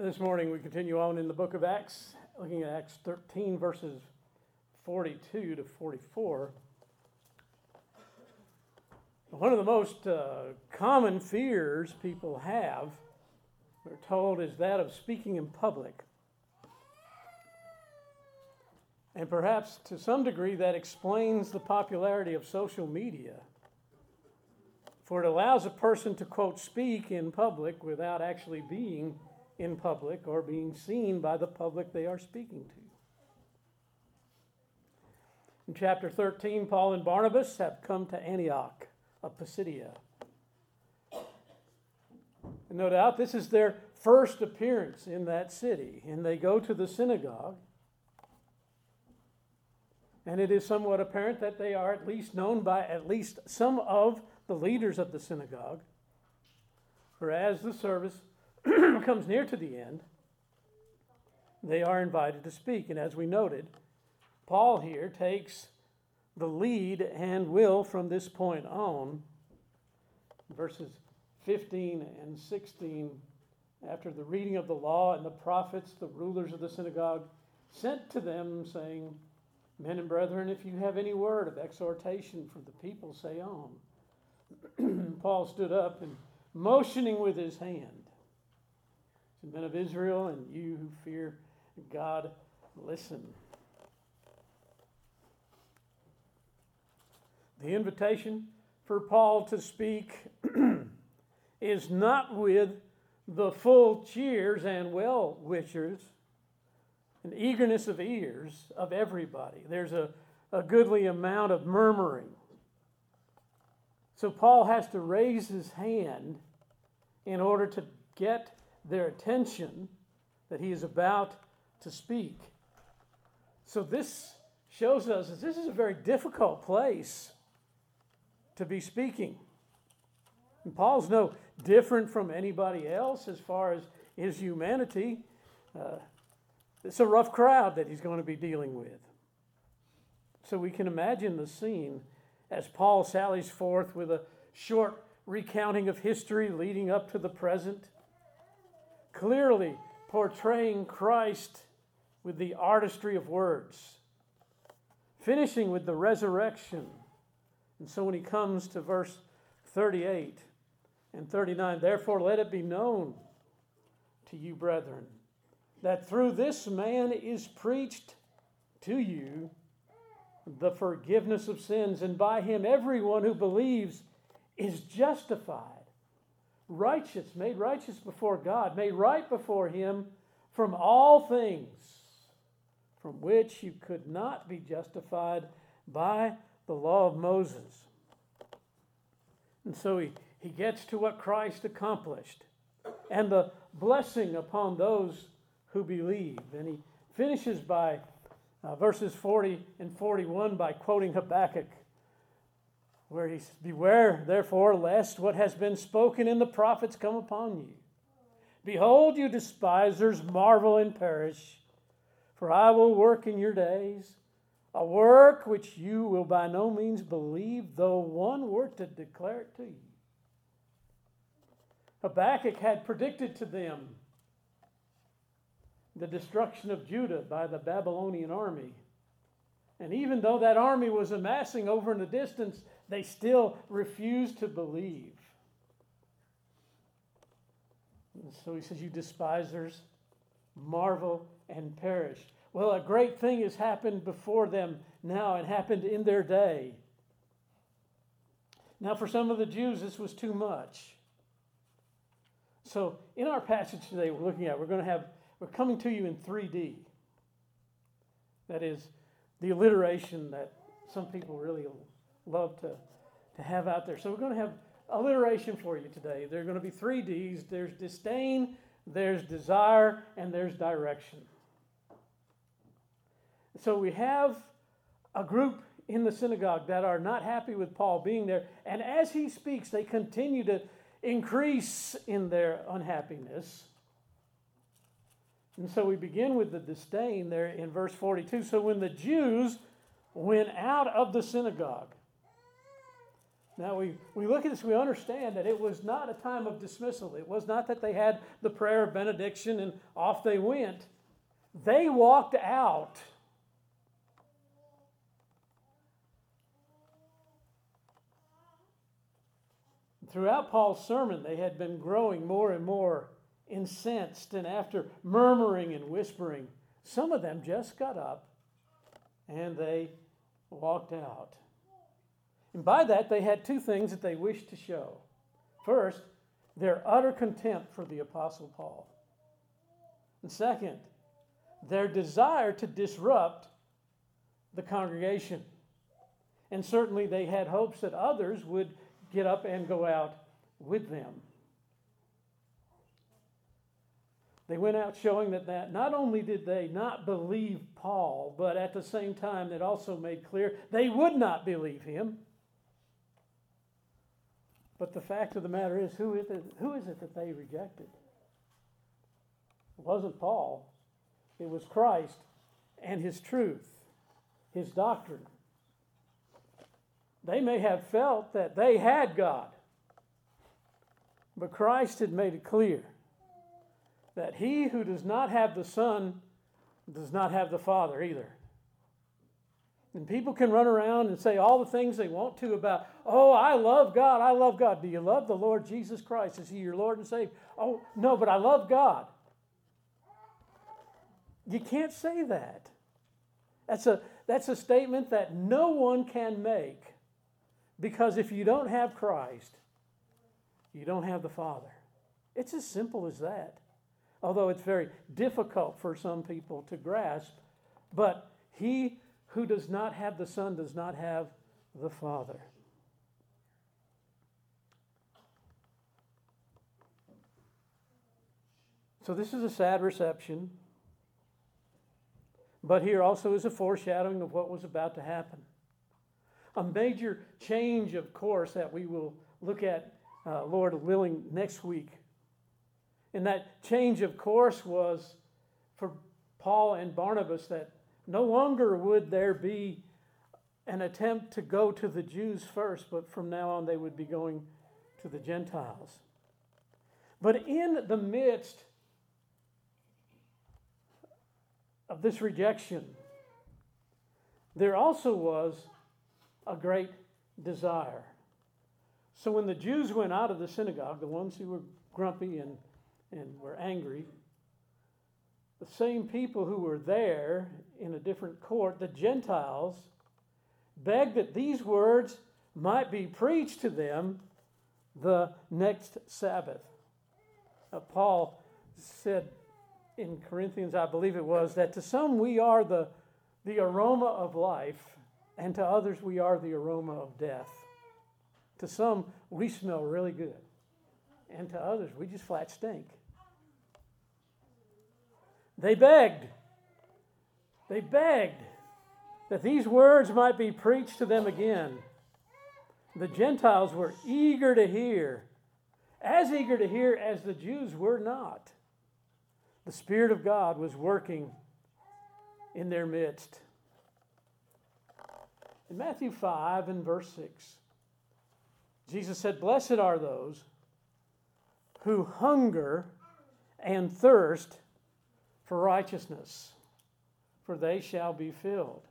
This morning we continue on in the book of Acts, looking at Acts 13, verses 42 to 44. One of the most uh, common fears people have, we're told, is that of speaking in public. And perhaps to some degree that explains the popularity of social media. For it allows a person to, quote, speak in public without actually being in public or being seen by the public they are speaking to. In chapter 13, Paul and Barnabas have come to Antioch of Pisidia. And no doubt this is their first appearance in that city, and they go to the synagogue. And it is somewhat apparent that they are at least known by at least some of the leaders of the synagogue. For as the service comes near to the end, they are invited to speak. And as we noted, Paul here takes the lead and will from this point on, verses 15 and 16, after the reading of the law and the prophets, the rulers of the synagogue sent to them, saying, Men and brethren, if you have any word of exhortation for the people, say on. Paul stood up and motioning with his hand men of Israel, and you who fear God, listen. The invitation for Paul to speak is not with the full cheers and well wishers and eagerness of ears of everybody. There's a, a goodly amount of murmuring. So Paul has to raise his hand in order to get their attention that he is about to speak. So this shows us that this is a very difficult place to be speaking. And Paul's no different from anybody else as far as his humanity. Uh, it's a rough crowd that he's going to be dealing with. So we can imagine the scene as Paul sallies forth with a short recounting of history leading up to the present clearly portraying Christ with the artistry of words, finishing with the resurrection. And so when he comes to verse 38 and 39, therefore let it be known to you, brethren, that through this man is preached to you the forgiveness of sins, and by him everyone who believes is justified righteous, made righteous before God, made right before Him from all things from which you could not be justified by the law of Moses. And so he, he gets to what Christ accomplished and the blessing upon those who believe. And he finishes by uh, verses 40 and 41 by quoting Habakkuk where he says, Beware, therefore, lest what has been spoken in the prophets come upon you. Behold, you despisers, marvel and perish, for I will work in your days, a work which you will by no means believe, though one were to declare it to you. Habakkuk had predicted to them the destruction of Judah by the Babylonian army. And even though that army was amassing over in the distance, they still refuse to believe. And so he says, You despisers, marvel and perish. Well, a great thing has happened before them now and happened in their day. Now, for some of the Jews, this was too much. So, in our passage today, we're looking at, we're going to have, we're coming to you in 3D. That is the alliteration that some people really love to, to have out there. So we're going to have alliteration for you today. There are going to be three D's there's disdain, there's desire, and there's direction. So we have a group in the synagogue that are not happy with Paul being there. And as he speaks, they continue to increase in their unhappiness. And so we begin with the disdain there in verse 42. So when the Jews went out of the synagogue, Now we, we look at this, we understand that it was not a time of dismissal. It was not that they had the prayer of benediction and off they went. They walked out. Throughout Paul's sermon, they had been growing more and more incensed, and after murmuring and whispering, some of them just got up and they walked out. And by that, they had two things that they wished to show. First, their utter contempt for the Apostle Paul. And second, their desire to disrupt the congregation. And certainly they had hopes that others would get up and go out with them. They went out showing that, that not only did they not believe Paul, but at the same time, it also made clear they would not believe him. But the fact of the matter is, who is it, who is it that they rejected? It wasn't Paul, it was Christ and his truth, his doctrine. They may have felt that they had God, but Christ had made it clear that he who does not have the Son does not have the Father either. And people can run around and say all the things they want to about, oh, I love God, I love God. Do you love the Lord Jesus Christ? Is He your Lord and Savior? Oh, no, but I love God. You can't say that. That's a, that's a statement that no one can make because if you don't have Christ, you don't have the Father. It's as simple as that although it's very difficult for some people to grasp. But he who does not have the Son does not have the Father. So, this is a sad reception. But here also is a foreshadowing of what was about to happen. A major change, of course, that we will look at, uh, Lord willing, next week and that change of course was for Paul and Barnabas that no longer would there be an attempt to go to the Jews first, but from now on they would be going to the Gentiles. But in the midst of this rejection, there also was a great desire. So when the Jews went out of the synagogue, the ones who were grumpy and and were angry. The same people who were there in a different court, the Gentiles, begged that these words might be preached to them the next Sabbath. Uh, Paul said in Corinthians, I believe it was, that to some we are the, the aroma of life, and to others we are the aroma of death. To some, we smell really good, and to others, we just flat stink. They begged. They begged that these words might be preached to them again. The Gentiles were eager to hear, as eager to hear as the Jews were not. The Spirit of God was working in their midst. In Matthew 5 and verse 6, Jesus said, Blessed are those who hunger and thirst for righteousness, for they shall be filled.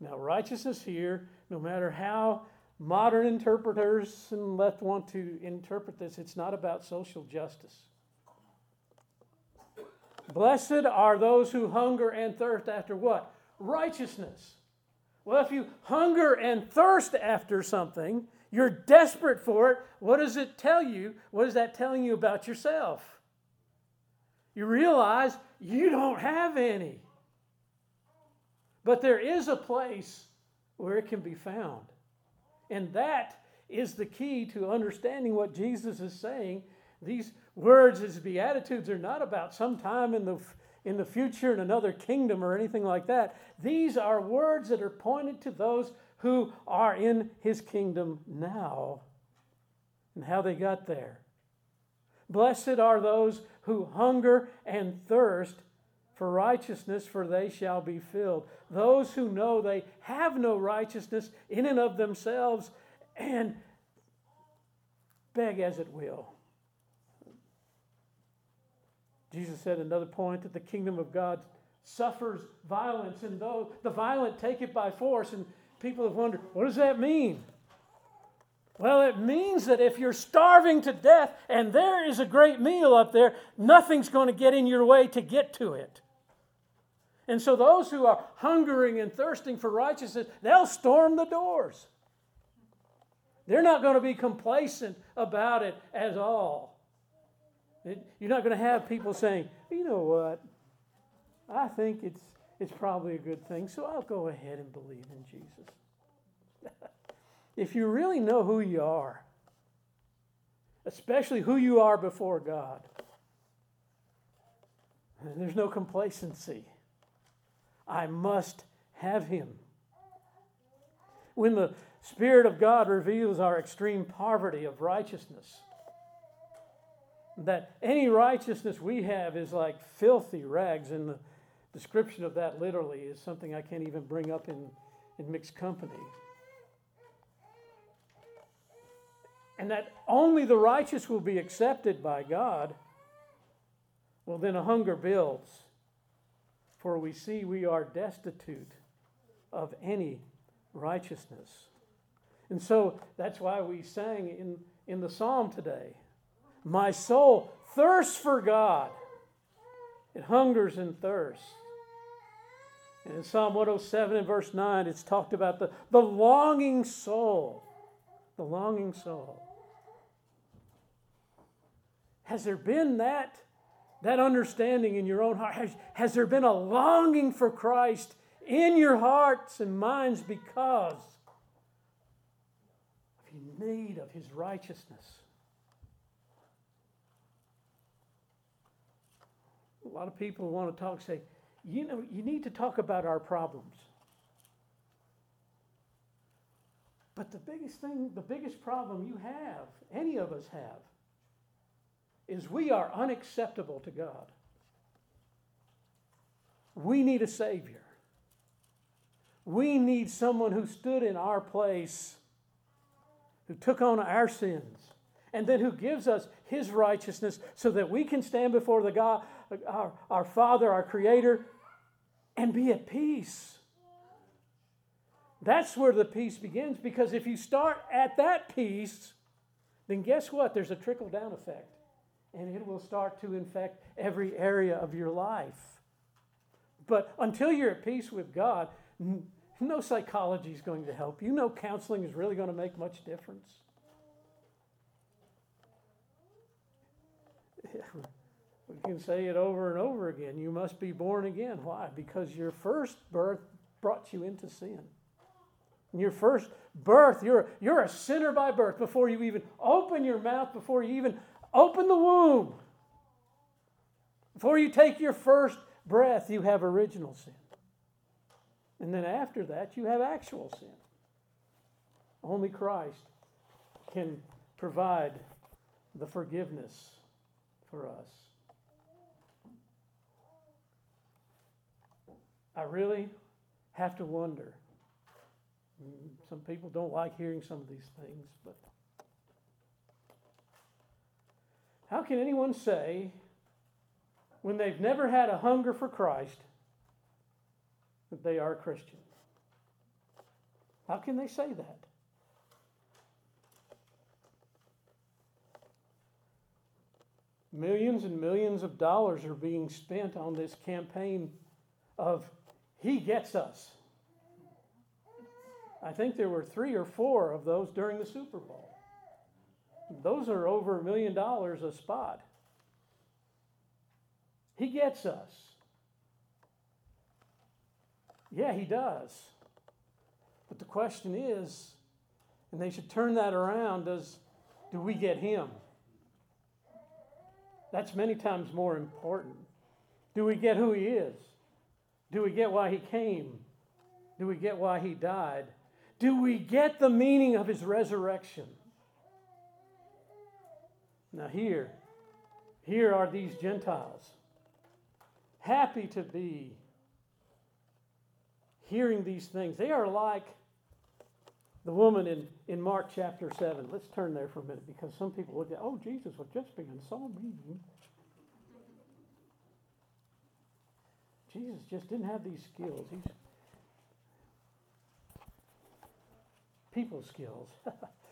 Now, righteousness here, no matter how modern interpreters and left want to interpret this, it's not about social justice. Blessed are those who hunger and thirst after what? Righteousness. Well, if you hunger and thirst after something, you're desperate for it, what does it tell you? What is that telling you about yourself? you realize you don't have any. But there is a place where it can be found. And that is the key to understanding what Jesus is saying. These words, his Beatitudes, are not about some time in the, in the future in another kingdom or anything like that. These are words that are pointed to those who are in his kingdom now and how they got there. Blessed are those who hunger and thirst for righteousness, for they shall be filled. Those who know they have no righteousness in and of themselves and beg as it will. Jesus said another point that the kingdom of God suffers violence, and though the violent take it by force, and people have wondered, what does that mean? Well, it means that if you're starving to death and there is a great meal up there, nothing's going to get in your way to get to it. And so those who are hungering and thirsting for righteousness, they'll storm the doors. They're not going to be complacent about it at all. It, you're not going to have people saying, you know what? I think it's, it's probably a good thing, so I'll go ahead and believe in Jesus. if you really know who you are, especially who you are before God, there's no complacency. I must have Him. When the Spirit of God reveals our extreme poverty of righteousness, that any righteousness we have is like filthy rags, and the description of that literally is something I can't even bring up in, in mixed company. And that only the righteous will be accepted by God, well, then a hunger builds for we see we are destitute of any righteousness. And so that's why we sang in, in the psalm today My soul thirsts for God, it hungers and thirsts. And in Psalm 107 and verse 9, it's talked about the, the longing soul. The longing soul. Has there been that that understanding in your own heart? Has, has there been a longing for Christ in your hearts and minds because of your need of his righteousness? A lot of people want to talk, say, you know, you need to talk about our problems. But the biggest thing, the biggest problem you have, any of us have, is we are unacceptable to God. We need a Savior. We need someone who stood in our place, who took on our sins, and then who gives us His righteousness so that we can stand before the God, our, our Father, our Creator, and be at peace. That's where the peace begins because if you start at that peace, then guess what? There's a trickle down effect and it will start to infect every area of your life. But until you're at peace with God, no psychology is going to help you. No counseling is really going to make much difference. We can say it over and over again. You must be born again. Why? Because your first birth brought you into sin. In your first birth, you're, you're a sinner by birth before you even open your mouth, before you even Open the womb. Before you take your first breath, you have original sin. And then after that, you have actual sin. Only Christ can provide the forgiveness for us. I really have to wonder. Some people don't like hearing some of these things, but How can anyone say, when they've never had a hunger for Christ, that they are a Christian? How can they say that? Millions and millions of dollars are being spent on this campaign of He Gets Us. I think there were three or four of those during the Super Bowl. Those are over a million dollars a spot. He gets us. Yeah, he does. But the question is, and they should turn that around, does do we get him? That's many times more important. Do we get who he is? Do we get why he came? Do we get why he died? Do we get the meaning of his resurrection? Now, here, here are these Gentiles, happy to be hearing these things. They are like the woman in, in Mark chapter 7. Let's turn there for a minute because some people look at, oh, Jesus was just being so mean. Jesus just didn't have these skills. He's people skills.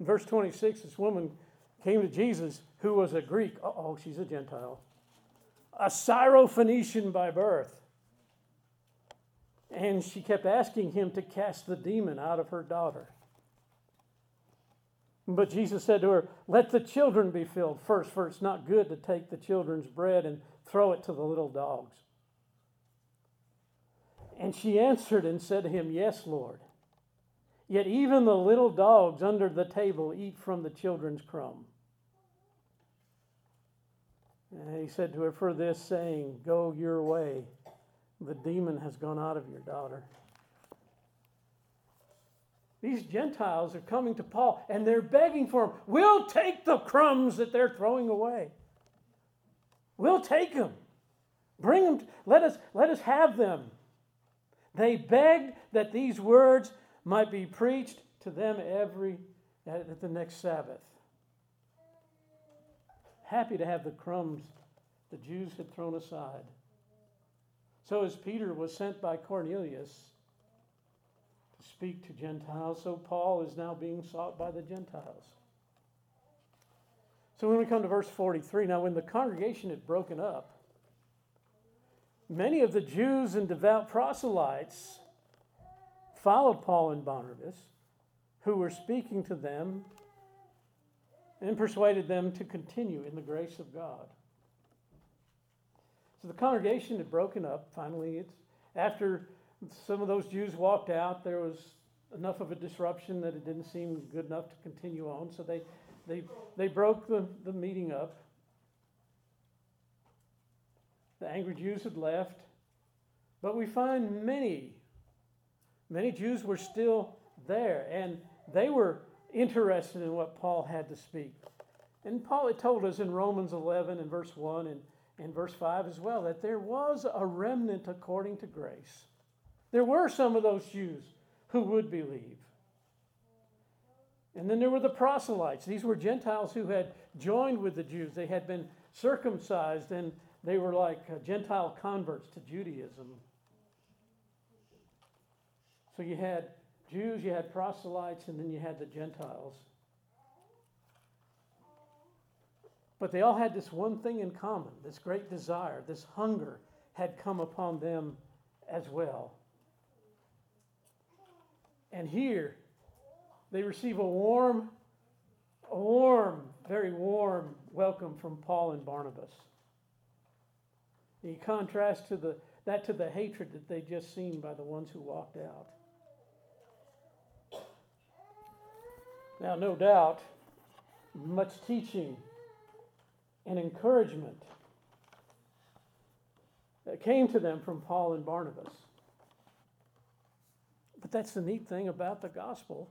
In verse 26, this woman came to Jesus who was a Greek. oh, she's a Gentile. A Syrophoenician by birth. And she kept asking him to cast the demon out of her daughter. But Jesus said to her, Let the children be filled first, for it's not good to take the children's bread and throw it to the little dogs. And she answered and said to him, Yes, Lord. Yet even the little dogs under the table eat from the children's crumb. And he said to her, For this saying, Go your way, the demon has gone out of your daughter. These Gentiles are coming to Paul and they're begging for him. We'll take the crumbs that they're throwing away. We'll take them. Bring them. Let us, let us have them. They begged that these words might be preached to them every at the next Sabbath. Happy to have the crumbs the Jews had thrown aside. So as Peter was sent by Cornelius to speak to Gentiles, so Paul is now being sought by the Gentiles. So when we come to verse 43, now when the congregation had broken up, many of the Jews and devout proselytes followed Paul and Barnabas, who were speaking to them and persuaded them to continue in the grace of God. So the congregation had broken up. Finally, it's after some of those Jews walked out, there was enough of a disruption that it didn't seem good enough to continue on. So they, they, they broke the, the meeting up. The angry Jews had left. But we find many, many Jews were still there, and they were interested in what Paul had to speak. And Paul had told us in Romans 11 and verse 1 and, and verse 5 as well that there was a remnant according to grace. There were some of those Jews who would believe. And then there were the proselytes. These were Gentiles who had joined with the Jews. They had been circumcised and they were like uh, Gentile converts to Judaism. So you had Jews, you had proselytes, and then you had the Gentiles. But they all had this one thing in common this great desire, this hunger had come upon them as well. And here, they receive a warm, a warm, very warm welcome from Paul and Barnabas. You contrast to the, that to the hatred that they just seen by the ones who walked out. Now, no doubt, much teaching and encouragement came to them from Paul and Barnabas. But that's the neat thing about the gospel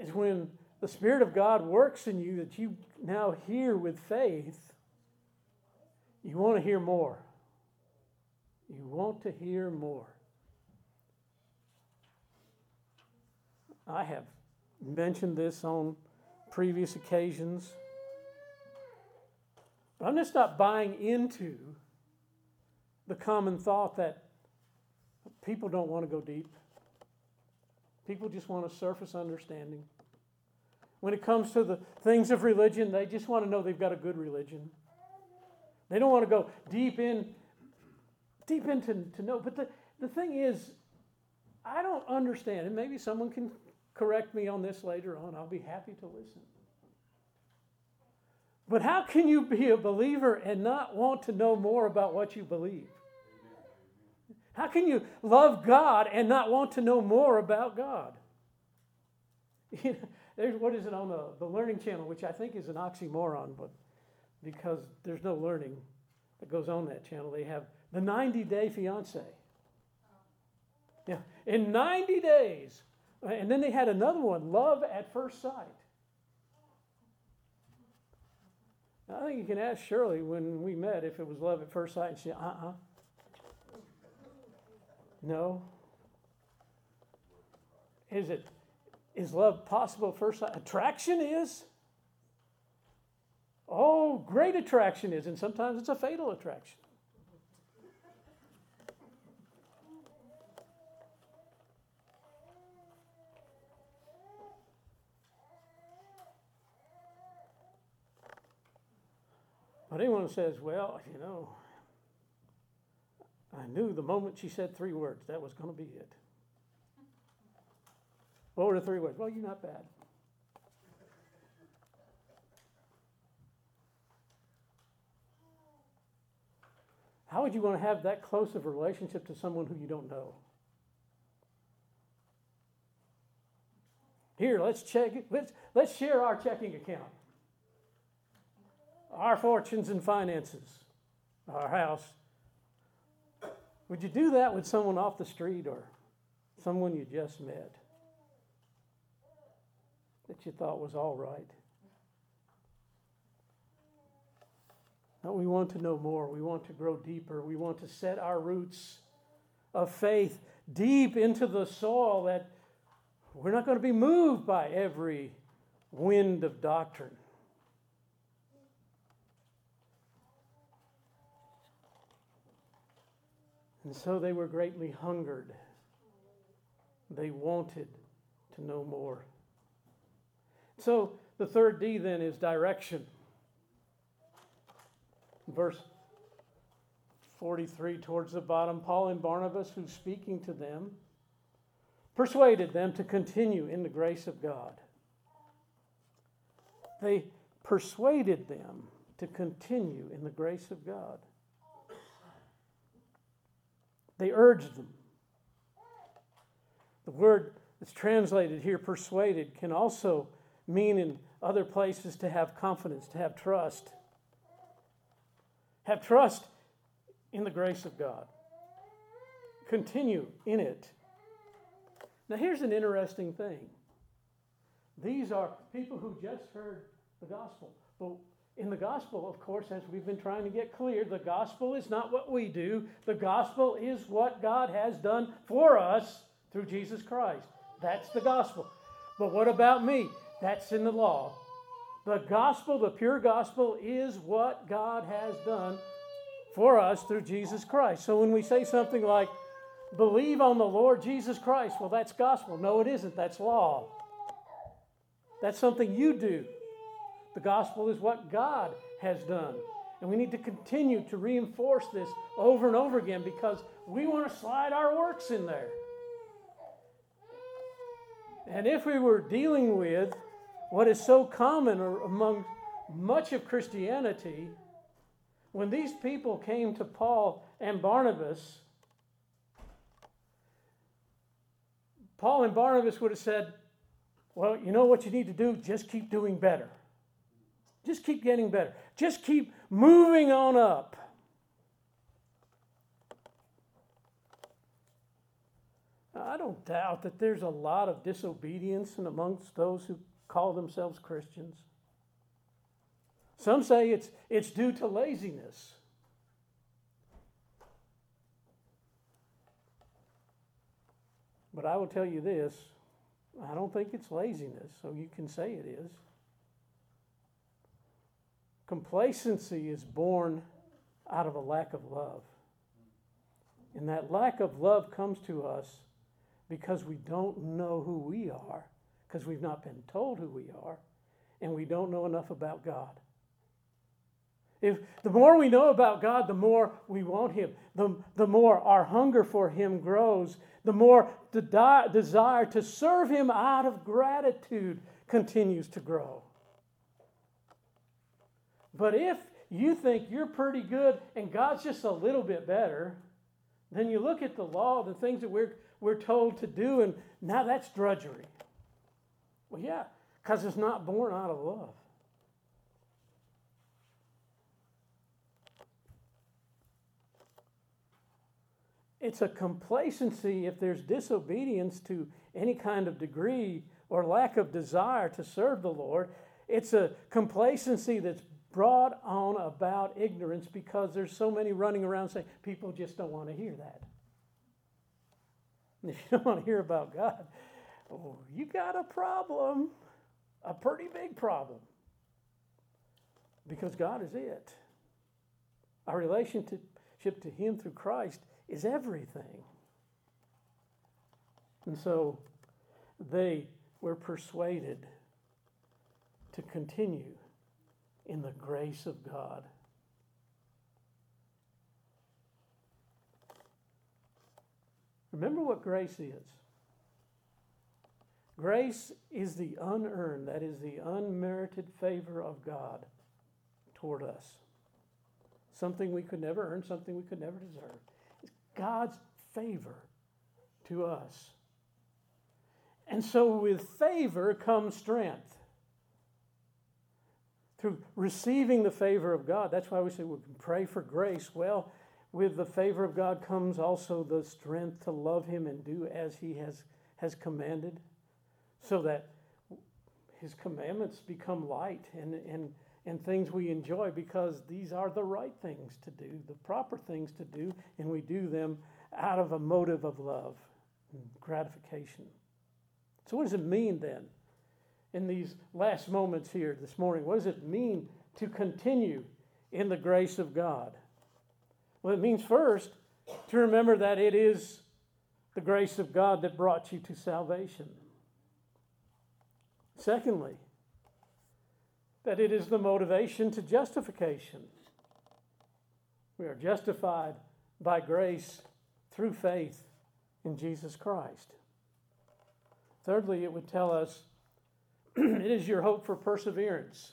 is when the Spirit of God works in you that you now hear with faith, you want to hear more. You want to hear more. I have mentioned this on previous occasions. But I'm just not buying into the common thought that People don't want to go deep. People just want a surface understanding. When it comes to the things of religion, they just want to know they've got a good religion. They don't want to go deep in, deep into to know. But the, the thing is, I don't understand, and maybe someone can correct me on this later on. I'll be happy to listen. But how can you be a believer and not want to know more about what you believe? How can you love God and not want to know more about God? there's what is it on the, the learning channel, which I think is an oxymoron, but because there's no learning that goes on that channel, they have the 90 day fiance. Yeah, in 90 days. And then they had another one, Love at First Sight. I think you can ask Shirley when we met if it was love at first sight, and she, uh uh No. Is it, is love possible at first sight? Attraction is. Oh, great attraction is, and sometimes it's a fatal attraction. But anyone who says, well, you know, I knew the moment she said three words, that was going to be it. What were the three words? Well, you're not bad. How would you want to have that close of a relationship to someone who you don't know? Here, let's check. Let's let's share our checking account, our fortunes and finances, our house. Would you do that with someone off the street or someone you just met that you thought was all right? we want to know more. We want to grow deeper. We want to set our roots of faith deep into the soil that we're not going to be moved by every wind of doctrine. And so they were greatly hungered. They wanted to know more. So the third D then is direction verse 43 towards the bottom, Paul and Barnabas, who speaking to them, persuaded them to continue in the grace of God. They persuaded them to continue in the grace of God. They urged them. The word that's translated here, persuaded, can also mean in other places to have confidence, to have trust. Have trust in the grace of God. Continue in it. Now, here's an interesting thing. These are people who just heard the gospel. But in the gospel, of course, as we've been trying to get clear, the gospel is not what we do. The gospel is what God has done for us through Jesus Christ. That's the gospel. But what about me? That's in the law. The gospel, the pure gospel, is what God has done for us through Jesus Christ. So when we say something like, believe on the Lord Jesus Christ, well, that's gospel. No, it isn't. That's law. That's something you do. The gospel is what God has done. And we need to continue to reinforce this over and over again because we want to slide our works in there. And if we were dealing with what is so common among much of Christianity, when these people came to Paul and Barnabas, Paul and Barnabas would have said, Well, you know what you need to do? Just keep doing better. Just keep getting better. Just keep moving on up. I don't doubt that there's a lot of disobedience amongst those who call themselves Christians. Some say it's, it's due to laziness. But I will tell you this I don't think it's laziness, so you can say it is. Complacency is born out of a lack of love. And that lack of love comes to us because we don't know who we are because we've not been told who we are and we don't know enough about God. If the more we know about God, the more we want Him, the, the more our hunger for Him grows, the more the di- desire to serve Him out of gratitude continues to grow. But if you think you're pretty good and God's just a little bit better, then you look at the law, the things that we're, we're told to do, and now that's drudgery. Well, yeah, because it's not born out of love. It's a complacency if there's disobedience to any kind of degree or lack of desire to serve the Lord. It's a complacency that's brought on about ignorance because there's so many running around saying people just don't want to hear that. And if you don't want to hear about God, oh, you got a problem, a pretty big problem. Because God is it. Our relationship to Him through Christ is everything. And so they were persuaded to continue in the grace of God. Remember what grace is. Grace is the unearned, that is, the unmerited favor of God toward us. Something we could never earn, something we could never deserve. It's God's favor to us. And so, with favor comes strength. Receiving the favor of God, that's why we say we can pray for grace. Well, with the favor of God comes also the strength to love Him and do as He has, has commanded, so that His commandments become light and, and, and things we enjoy because these are the right things to do, the proper things to do, and we do them out of a motive of love and gratification. So, what does it mean then in these last moments here this morning? What does it mean to continue in the grace of God? Well, it means first to remember that it is the grace of God that brought you to salvation. Secondly, that it is the motivation to justification. We are justified by grace through faith in Jesus Christ. Thirdly, it would tell us it is your hope for perseverance,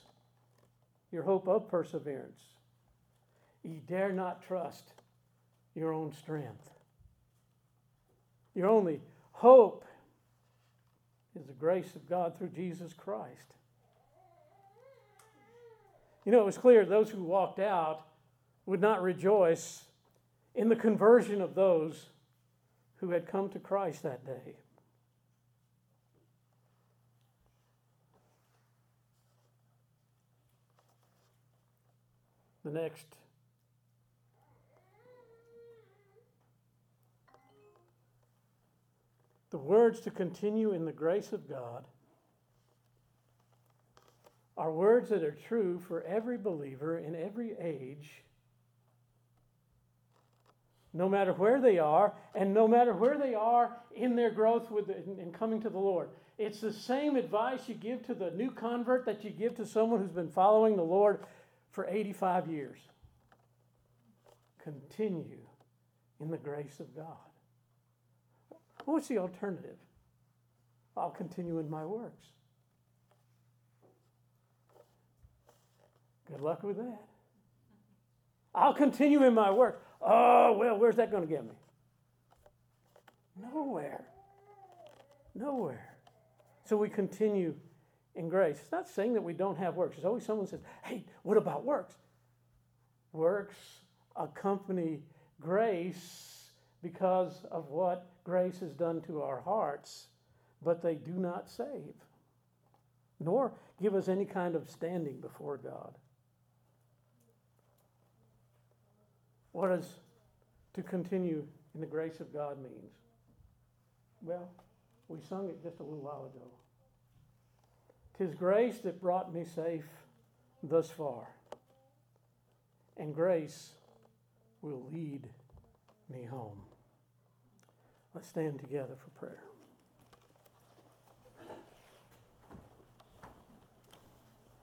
your hope of perseverance. You dare not trust your own strength. Your only hope is the grace of God through Jesus Christ. You know, it was clear those who walked out would not rejoice in the conversion of those who had come to Christ that day. The next the words to continue in the grace of God are words that are true for every believer in every age, no matter where they are, and no matter where they are in their growth with in, in coming to the Lord. It's the same advice you give to the new convert that you give to someone who's been following the Lord for 85 years. Continue in the grace of God. What's the alternative? I'll continue in my works. Good luck with that. I'll continue in my work. Oh, well, where's that going to get me? Nowhere. Nowhere. So we continue in grace. It's not saying that we don't have works. There's always someone says, hey, what about works? Works accompany grace because of what grace has done to our hearts, but they do not save, nor give us any kind of standing before God. What does to continue in the grace of God means? Well, we sung it just a little while ago. Tis grace that brought me safe thus far, and grace will lead me home. Let's stand together for prayer.